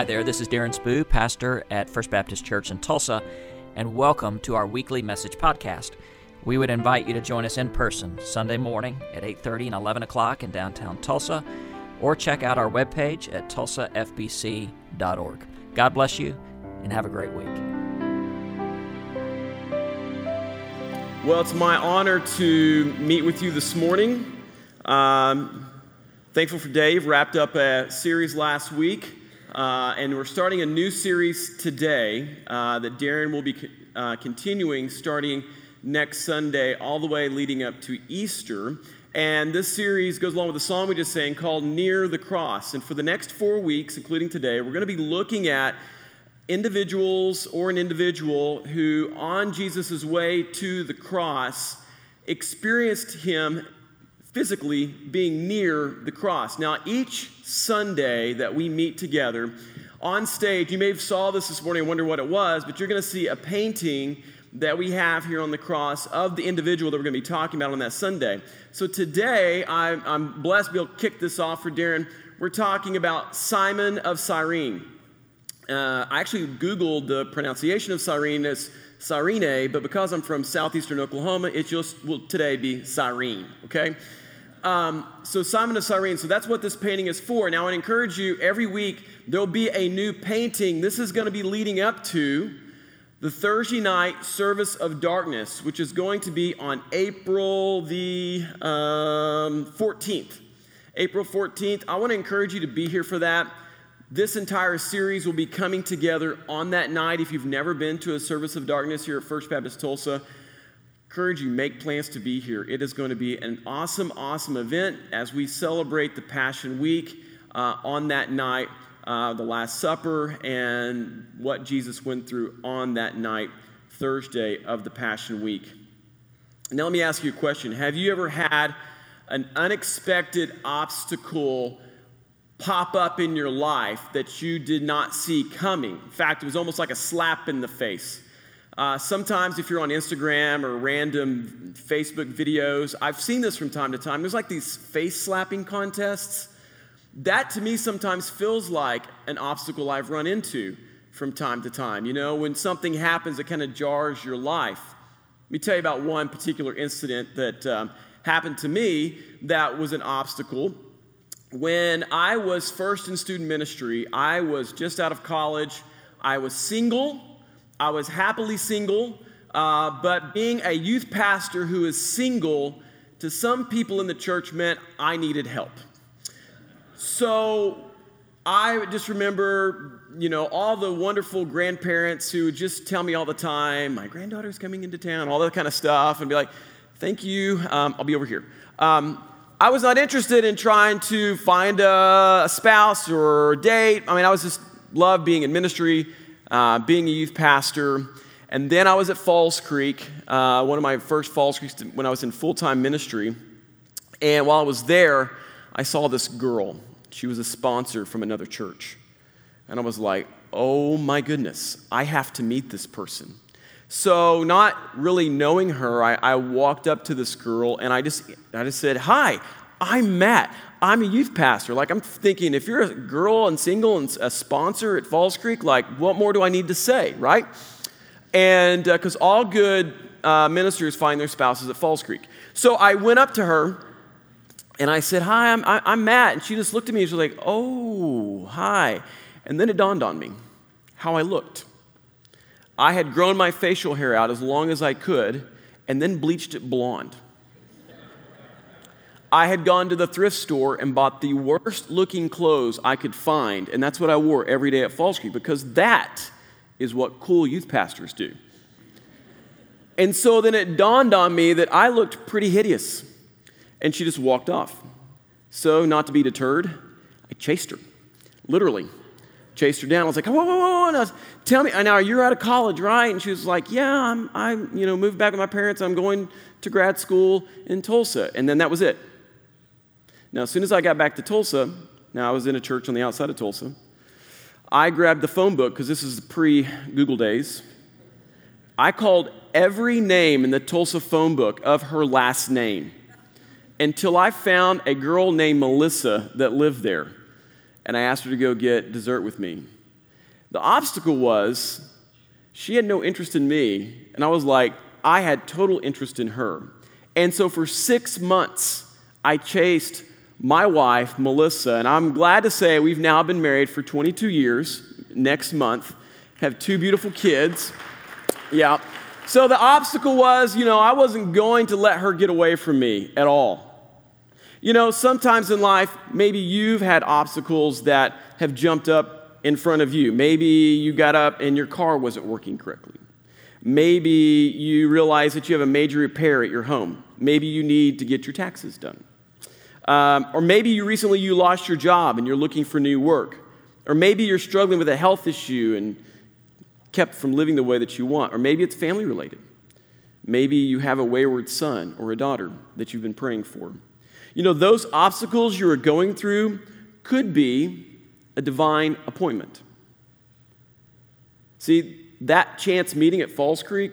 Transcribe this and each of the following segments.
Hi there, this is Darren Spoo, pastor at First Baptist Church in Tulsa, and welcome to our weekly message podcast. We would invite you to join us in person Sunday morning at 8:30 and 11 o'clock in downtown Tulsa, or check out our webpage at tulsafbc.org. God bless you, and have a great week. Well, it's my honor to meet with you this morning. Um, thankful for Dave. Wrapped up a series last week, uh, and we're starting a new series today uh, that Darren will be uh, continuing starting next Sunday, all the way leading up to Easter. And this series goes along with the song we just sang called Near the Cross. And for the next four weeks, including today, we're going to be looking at individuals or an individual who, on Jesus' way to the cross, experienced him physically being near the cross. Now, each Sunday that we meet together on stage, you may have saw this this morning and wonder what it was, but you're going to see a painting that we have here on the cross of the individual that we're going to be talking about on that Sunday. So today, I'm, I'm blessed to be able to kick this off for Darren. We're talking about Simon of Cyrene. Uh, I actually Googled the pronunciation of Cyrene as Cyrene, but because I'm from southeastern Oklahoma, it just will today be Cyrene, okay? Um, so Simon of Cyrene, so that's what this painting is for. Now I encourage you, every week there'll be a new painting. This is going to be leading up to the Thursday night service of darkness, which is going to be on April the um, 14th. April 14th. I want to encourage you to be here for that. This entire series will be coming together on that night. If you've never been to a service of darkness here at First Baptist Tulsa, encourage you make plans to be here. It is going to be an awesome, awesome event as we celebrate the Passion Week uh, on that night, uh, the Last Supper, and what Jesus went through on that night, Thursday of the Passion Week. Now, let me ask you a question Have you ever had an unexpected obstacle pop up in your life that you did not see coming? In fact, it was almost like a slap in the face. Uh, sometimes, if you're on Instagram or random Facebook videos, I've seen this from time to time. There's like these face slapping contests. That to me sometimes feels like an obstacle I've run into from time to time. You know, when something happens that kind of jars your life. Let me tell you about one particular incident that um, happened to me that was an obstacle. When I was first in student ministry, I was just out of college, I was single. I was happily single, uh, but being a youth pastor who is single to some people in the church meant I needed help. So I just remember, you know, all the wonderful grandparents who would just tell me all the time, my granddaughter's coming into town, all that kind of stuff, and be like, thank you, um, I'll be over here. Um, I was not interested in trying to find a, spouse or a date. I mean, I was just love being in ministry uh, being a youth pastor. And then I was at Falls Creek, uh, one of my first Falls Creeks when I was in full time ministry. And while I was there, I saw this girl. She was a sponsor from another church. And I was like, oh my goodness, I have to meet this person. So, not really knowing her, I, I walked up to this girl and I just, I just said, Hi, I'm Matt. I'm a youth pastor. Like, I'm thinking, if you're a girl and single and a sponsor at Falls Creek, like, what more do I need to say, right? And because uh, all good uh, ministers find their spouses at Falls Creek. So I went up to her and I said, Hi, I'm, I'm Matt. And she just looked at me and she was like, Oh, hi. And then it dawned on me how I looked. I had grown my facial hair out as long as I could and then bleached it blonde. I had gone to the thrift store and bought the worst looking clothes I could find, and that's what I wore every day at Falls Creek because that is what cool youth pastors do. And so then it dawned on me that I looked pretty hideous, and she just walked off. So, not to be deterred, I chased her, literally. Chased her down. I was like, whoa, whoa, whoa. Was, tell me, now you're out of college, right? And she was like, yeah, I'm, I'm, you know, moved back with my parents. I'm going to grad school in Tulsa. And then that was it. Now, as soon as I got back to Tulsa, now I was in a church on the outside of Tulsa, I grabbed the phone book because this is pre Google days. I called every name in the Tulsa phone book of her last name until I found a girl named Melissa that lived there. And I asked her to go get dessert with me. The obstacle was she had no interest in me, and I was like, I had total interest in her. And so for six months, I chased my wife, Melissa, and I'm glad to say we've now been married for 22 years next month, have two beautiful kids. Yeah. So the obstacle was, you know, I wasn't going to let her get away from me at all. You know, sometimes in life, maybe you've had obstacles that have jumped up in front of you. Maybe you got up and your car wasn't working correctly. Maybe you realize that you have a major repair at your home. Maybe you need to get your taxes done. Um, or maybe you recently you lost your job and you're looking for new work. Or maybe you're struggling with a health issue and kept from living the way that you want. Or maybe it's family related. Maybe you have a wayward son or a daughter that you've been praying for. You know, those obstacles you are going through could be a divine appointment. See, that chance meeting at Falls Creek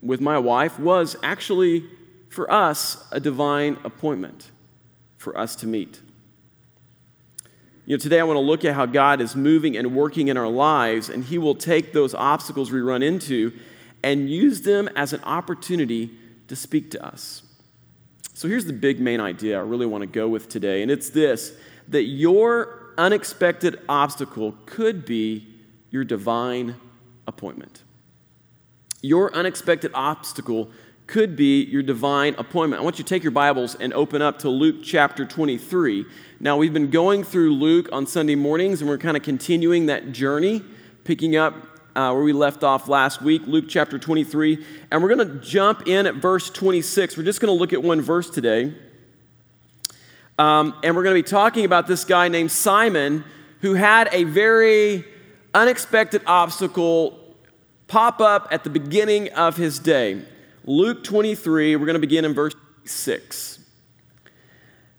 with my wife was actually, for us, a divine appointment for us to meet. You know, today I want to look at how God is moving and working in our lives, and He will take those obstacles we run into and use them as an opportunity to speak to us. So here's the big main idea I really want to go with today, and it's this that your unexpected obstacle could be your divine appointment. Your unexpected obstacle could be your divine appointment. I want you to take your Bibles and open up to Luke chapter 23. Now, we've been going through Luke on Sunday mornings, and we're kind of continuing that journey, picking up uh, where we left off last week, Luke chapter 23. And we're going to jump in at verse 26. We're just going to look at one verse today. Um, and we're going to be talking about this guy named Simon who had a very unexpected obstacle pop up at the beginning of his day. Luke 23, we're going to begin in verse 6.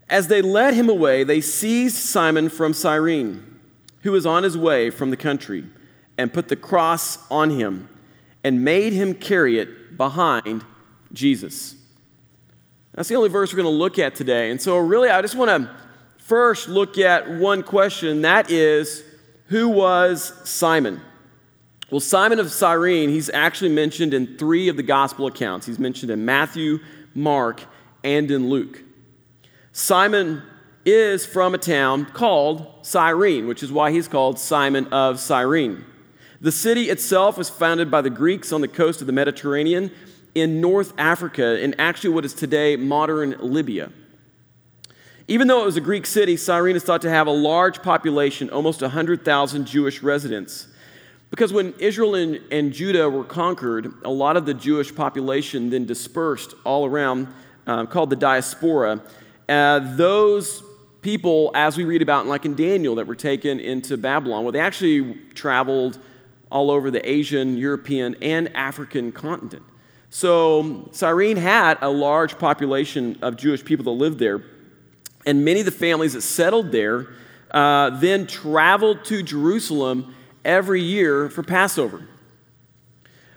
As they led him away, they seized Simon from Cyrene, who was on his way from the country, and put the cross on him and made him carry it behind Jesus. That's the only verse we're going to look at today. And so, really, I just want to first look at one question that is, who was Simon? Well, Simon of Cyrene, he's actually mentioned in three of the gospel accounts. He's mentioned in Matthew, Mark, and in Luke. Simon is from a town called Cyrene, which is why he's called Simon of Cyrene. The city itself was founded by the Greeks on the coast of the Mediterranean in North Africa, in actually what is today modern Libya. Even though it was a Greek city, Cyrene is thought to have a large population, almost 100,000 Jewish residents. Because when Israel and, and, Judah were conquered, a lot of the Jewish population then dispersed all around, uh, called the diaspora. Uh, those people, as we read about, like in Daniel, that were taken into Babylon, well, they actually traveled all over the Asian, European, and African continent. So Cyrene had a large population of Jewish people that lived there, and many of the families that settled there uh, then traveled to Jerusalem every year for Passover.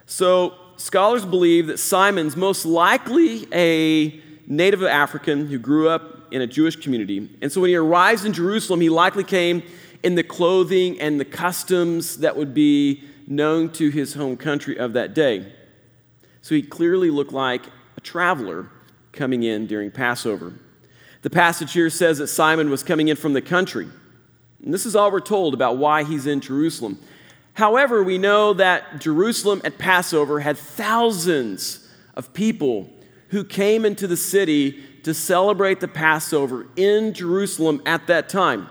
So, scholars believe that Simon's most likely a native African who grew up in a Jewish community. And so, when he arrives in Jerusalem, he likely came in the clothing and the customs that would be known to his home country of that day. So, he clearly looked like a traveler coming in during Passover. The passage here says that Simon was coming in from the country. And this is all we're told about why he's in Jerusalem. However, we know that Jerusalem at Passover had thousands of people who came into the city to celebrate the Passover in Jerusalem at that time.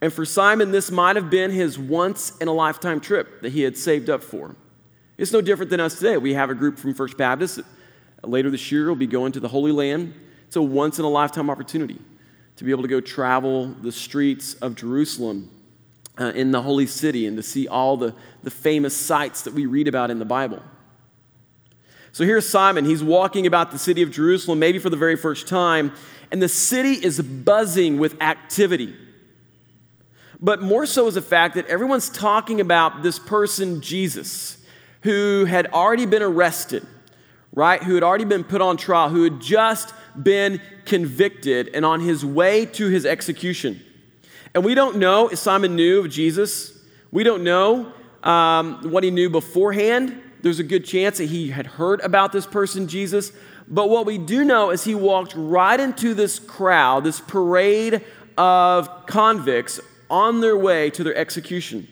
And for Simon, this might have been his once in a lifetime trip that he had saved up for. It's no different than us today. We have a group from First Baptist. Later this year, we'll be going to the Holy Land. It's a once in a lifetime opportunity to be able to go travel the streets of Jerusalem uh, in the holy city and to see all the, the famous sites that we read about in the Bible. So here's Simon. He's walking about the city of Jerusalem, maybe for the very first time, and the city is buzzing with activity. But more so is the fact that everyone's talking about this person, Jesus, who had already been arrested, right? Who had already been put on trial, who had just been convicted and on his way to his execution. And we don't know if Simon knew of Jesus. We don't know um, what he knew beforehand. There's a good chance that he had heard about this person, Jesus. But what we do know is he walked right into this crowd, this parade of convicts on their way to their execution.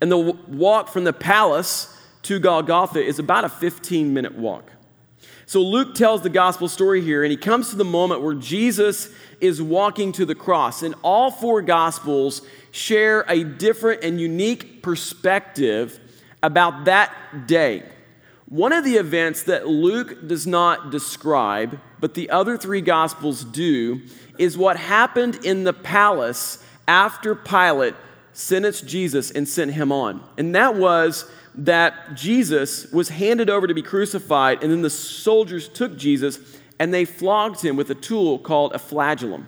And the walk from the palace to Golgotha is about a 15 minute walk. So Luke tells the gospel story here, and he comes to the moment where Jesus is walking to the cross. And all four gospels share a different and unique perspective about that day. One of the events that Luke does not describe, but the other three gospels do, is what happened in the palace after Pilate sentenced Jesus and sent him on. And that was that Jesus was handed over to be crucified, and then the soldiers took Jesus and they flogged him with a tool called a flagellum.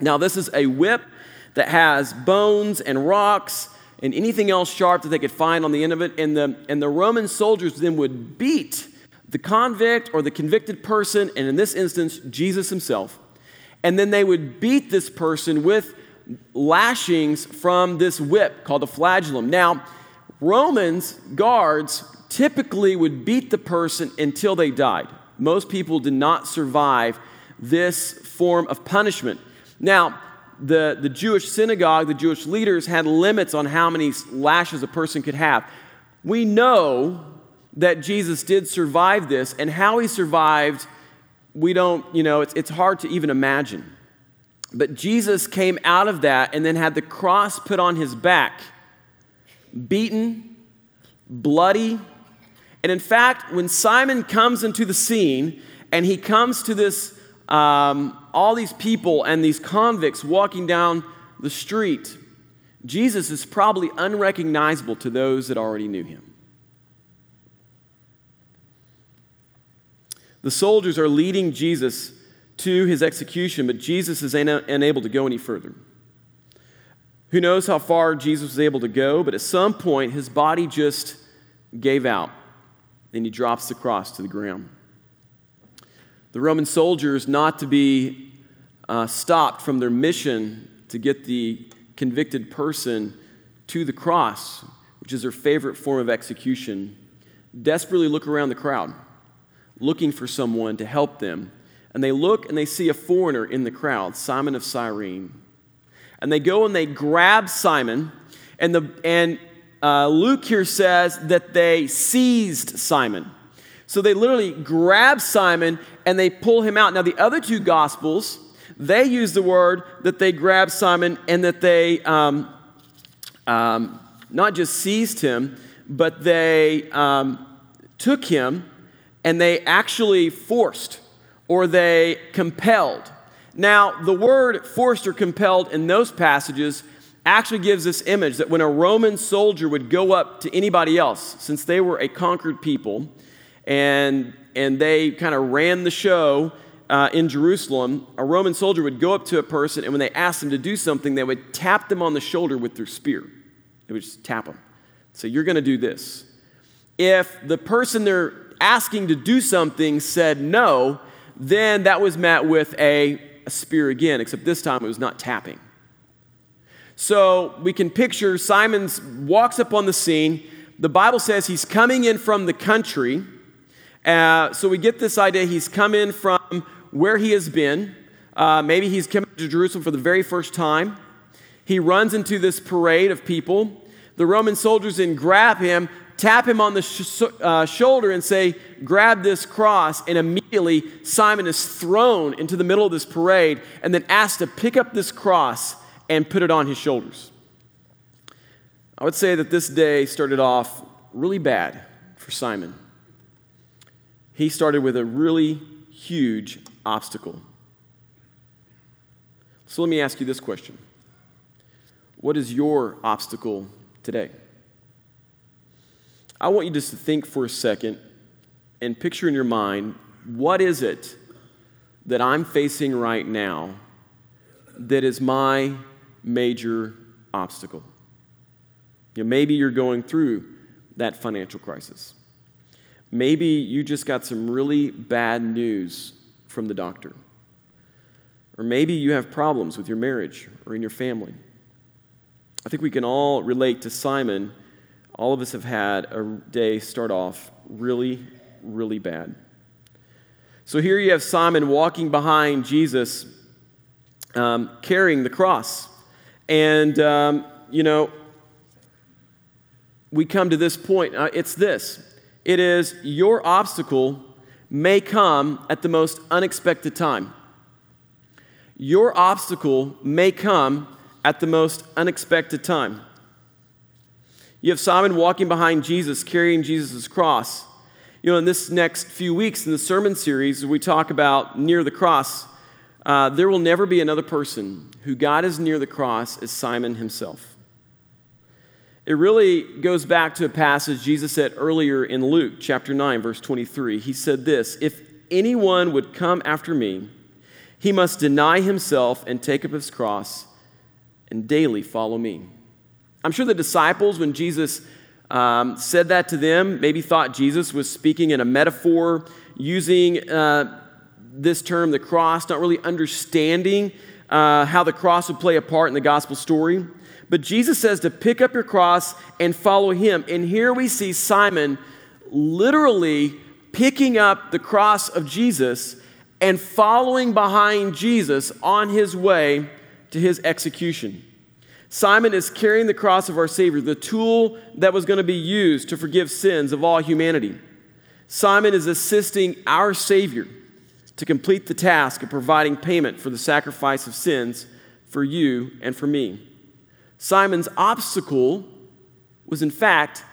Now, this is a whip that has bones and rocks and anything else sharp that they could find on the end of it. And the, and the Roman soldiers then would beat the convict or the convicted person, and in this instance, Jesus himself. And then they would beat this person with lashings from this whip called a flagellum. Now, Romans guards typically would beat the person until they died. Most people did not survive this form of punishment. Now, the, the Jewish synagogue, the Jewish leaders had limits on how many lashes a person could have. We know that Jesus did survive this, and how he survived, we don't, you know, it's, it's hard to even imagine. But Jesus came out of that and then had the cross put on his back beaten, bloody. And in fact, when Simon comes into the scene and he comes to this, um, all these people and these convicts walking down the street, Jesus is probably unrecognizable to those that already knew him. The soldiers are leading Jesus to his execution, but Jesus is unable to go any further. Who knows how far Jesus was able to go, but at some point his body just gave out and he drops the cross to the ground. The Roman soldiers, not to be uh, stopped from their mission to get the convicted person to the cross, which is their favorite form of execution, desperately look around the crowd, looking for someone to help them. And they look and they see a foreigner in the crowd, Simon of Cyrene and they go and they grab Simon, and, the, and uh, Luke here says that they seized Simon. So they literally grab Simon and they pull him out. Now, the other two gospels, they use the word that they grabbed Simon and that they um, um, not just seized him, but they um, took him and they actually forced or they compelled. Now, the word forced or compelled in those passages actually gives this image that when a Roman soldier would go up to anybody else, since they were a conquered people and, and they kind of ran the show uh, in Jerusalem, a Roman soldier would go up to a person and when they asked them to do something, they would tap them on the shoulder with their spear. They would just tap them. So, you're going to do this. If the person they're asking to do something said no, then that was met with a a spear again, except this time it was not tapping. So we can picture Simon's walks up on the scene. The Bible says he's coming in from the country. Uh, so we get this idea he's come in from where he has been. Uh, maybe he's coming to Jerusalem for the very first time. He runs into this parade of people. The Roman soldiers then grab him, tap him on the sh- uh, shoulder, and say, Grab this cross. And immediately Simon is thrown into the middle of this parade and then asked to pick up this cross and put it on his shoulders. I would say that this day started off really bad for Simon. He started with a really huge obstacle. So let me ask you this question What is your obstacle today? I want you just to think for a second and picture in your mind what is it that I'm facing right now that is my major obstacle? You know, maybe you're going through that financial crisis. Maybe you just got some really bad news from the doctor. Or maybe you have problems with your marriage or in your family. I think we can all relate to Simon all of us have had a day start off really, really bad. So here you have Simon walking behind Jesus, um, carrying the cross. And, um, you know, we come to this point. Uh, it's this it is your obstacle may come at the most unexpected time. Your obstacle may come at the most unexpected time. You have Simon walking behind Jesus, carrying Jesus' cross. You know, in this next few weeks in the sermon series, we talk about near the cross. Uh, there will never be another person who God is near the cross as Simon himself. It really goes back to a passage Jesus said earlier in Luke chapter 9, verse 23. He said this If anyone would come after me, he must deny himself and take up his cross and daily follow me. I'm sure the disciples, when Jesus um, said that to them, maybe thought Jesus was speaking in a metaphor, using uh, this term, the cross, not really understanding uh, how the cross would play a part in the gospel story. But Jesus says to pick up your cross and follow him. And here we see Simon literally picking up the cross of Jesus and following behind Jesus on his way to his execution. Simon is carrying the cross of our Savior, the tool that was going to be used to forgive sins of all humanity. Simon is assisting our Savior to complete the task of providing payment for the sacrifice of sins for you and for me. Simon's obstacle was, in fact,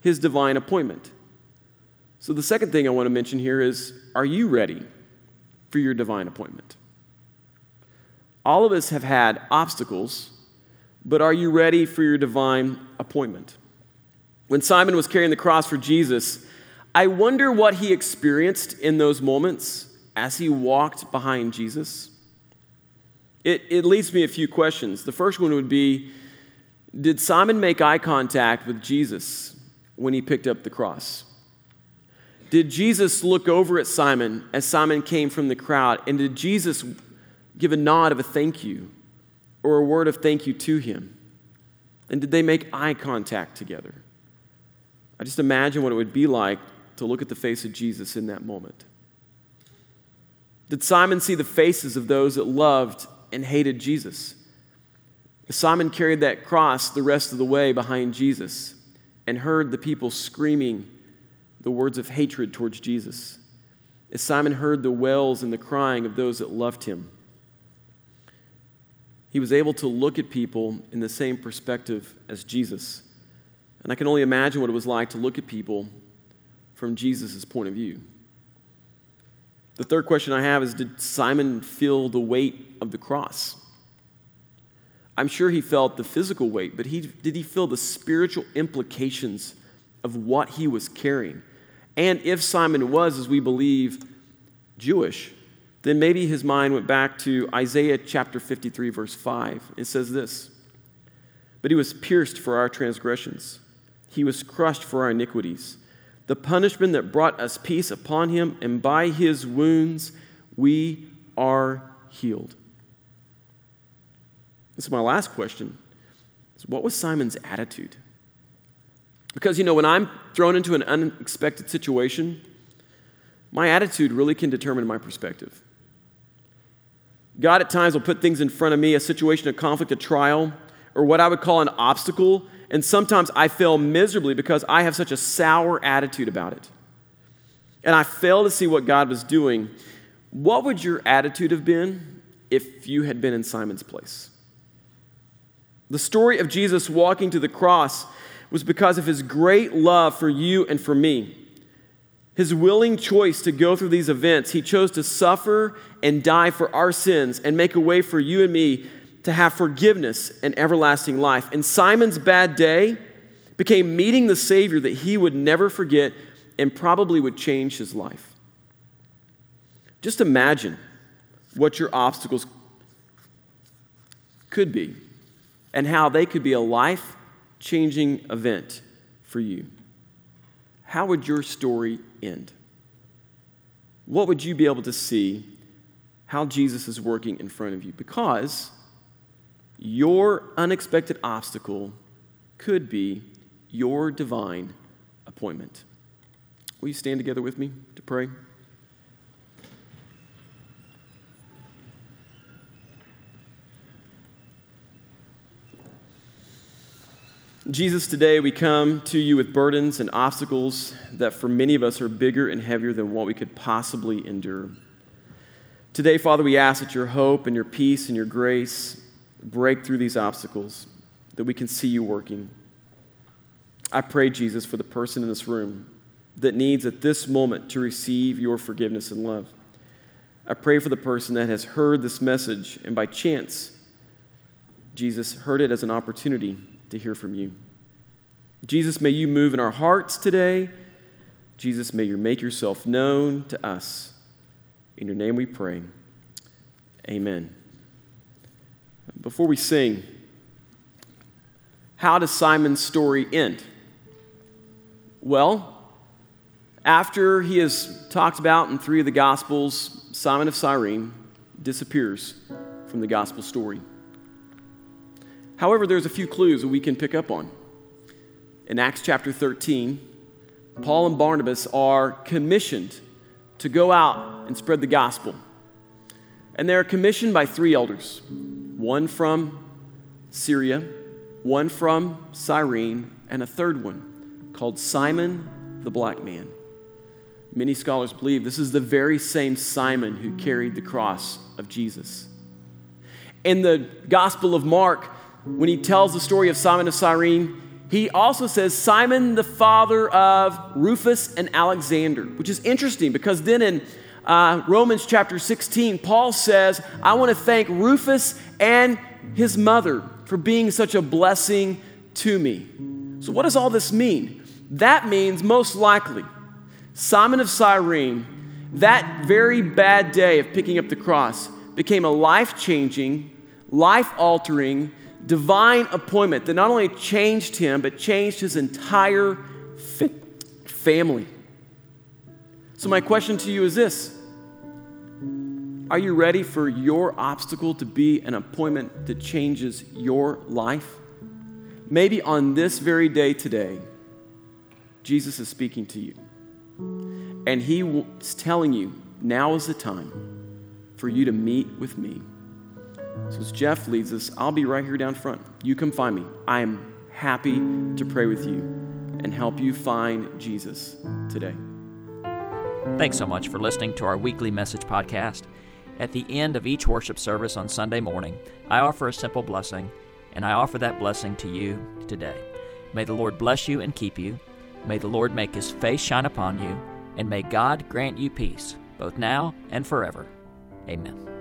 his divine appointment. So, the second thing I want to mention here is are you ready for your divine appointment? All of us have had obstacles but are you ready for your divine appointment? When Simon was carrying the cross for Jesus, I wonder what he experienced in those moments as he walked behind Jesus. It, it leads me a few questions. The first one would be Did Simon make eye contact with Jesus when he picked up the cross? Did Jesus look over at Simon as Simon came from the crowd? And did Jesus give a nod of a thank you or a word of thank you to him? And did they make eye contact together? I just imagine what it would be like to look at the face of Jesus in that moment. Did Simon see the faces of those that loved and hated Jesus? As Simon carried that cross the rest of the way behind Jesus and heard the people screaming the words of hatred towards Jesus. As Simon heard the wails and the crying of those that loved him, he was able to look at people in the same perspective as Jesus. And I can only imagine what it was like to look at people from Jesus' point of view. The third question I have is Did Simon feel the weight of the cross? I'm sure he felt the physical weight, but he, did he feel the spiritual implications of what he was carrying? And if Simon was, as we believe, Jewish, then maybe his mind went back to Isaiah chapter 53, verse 5. It says this But he was pierced for our transgressions, he was crushed for our iniquities. The punishment that brought us peace upon him, and by his wounds we are healed. This is my last question. What was Simon's attitude? Because, you know, when I'm thrown into an unexpected situation, my attitude really can determine my perspective. God at times will put things in front of me, a situation of conflict, a trial, or what I would call an obstacle, and sometimes I fail miserably because I have such a sour attitude about it. And I fail to see what God was doing. What would your attitude have been if you had been in Simon's place? The story of Jesus walking to the cross was because of his great love for you and for me his willing choice to go through these events, he chose to suffer and die for our sins and make a way for you and me to have forgiveness and everlasting life. And Simon's bad day became meeting the Savior that he would never forget and probably would change his life. Just imagine what your obstacles could be and how they could be a life changing event for you how would your story end? What would you be able to see how Jesus is working in front of you? Because your unexpected obstacle could be your divine appointment. Will you stand together with me to pray? Jesus, today we come to you with burdens and obstacles that for many of us are bigger and heavier than what we could possibly endure. Today, Father, we ask that your hope and your peace and your grace break through these obstacles, that we can see you working. I pray, Jesus, for the person in this room that needs at this moment to receive your forgiveness and love. I pray for the person that has heard this message and by chance, Jesus, heard it as an opportunity to hear from you. Jesus, may you move in our hearts today. Jesus, may you make yourself known to us. In your name we pray. Amen. Before we sing, how does Simon's story end? Well, after he is talked about in three of the Gospels, Simon of Cyrene disappears from the Gospel story. However, there's a few clues that we can pick up on. In Acts chapter 13, Paul and Barnabas are commissioned to go out and spread the gospel. And they're commissioned by three elders one from Syria, one from Cyrene, and a third one called Simon the Black Man. Many scholars believe this is the very same Simon who carried the cross of Jesus. In the Gospel of Mark, when he tells the story of Simon of Cyrene, he also says Simon, the father of Rufus and Alexander, which is interesting because then in uh, Romans chapter 16, Paul says, I want to thank Rufus and his mother for being such a blessing to me. So, what does all this mean? That means most likely Simon of Cyrene, that very bad day of picking up the cross, became a life changing, life altering, divine appointment that not only changed him, but changed his entire fi- family. So, my question to you is this Are you ready for your obstacle to be an appointment that changes your life? Maybe on this very day today, Jesus is speaking to you. And he is telling you now is the time for you to meet with me. So as Jeff leads us, I'll be right here down front. You come find me. I am happy to pray with you and help you find Jesus today. Thanks so much for listening to our weekly message podcast. At the end of each worship service on Sunday morning, I offer a simple blessing, and I offer that blessing to you today. May the Lord bless you and keep you. May the Lord make his face shine upon you, and may God grant you peace, both now and forever. Amen.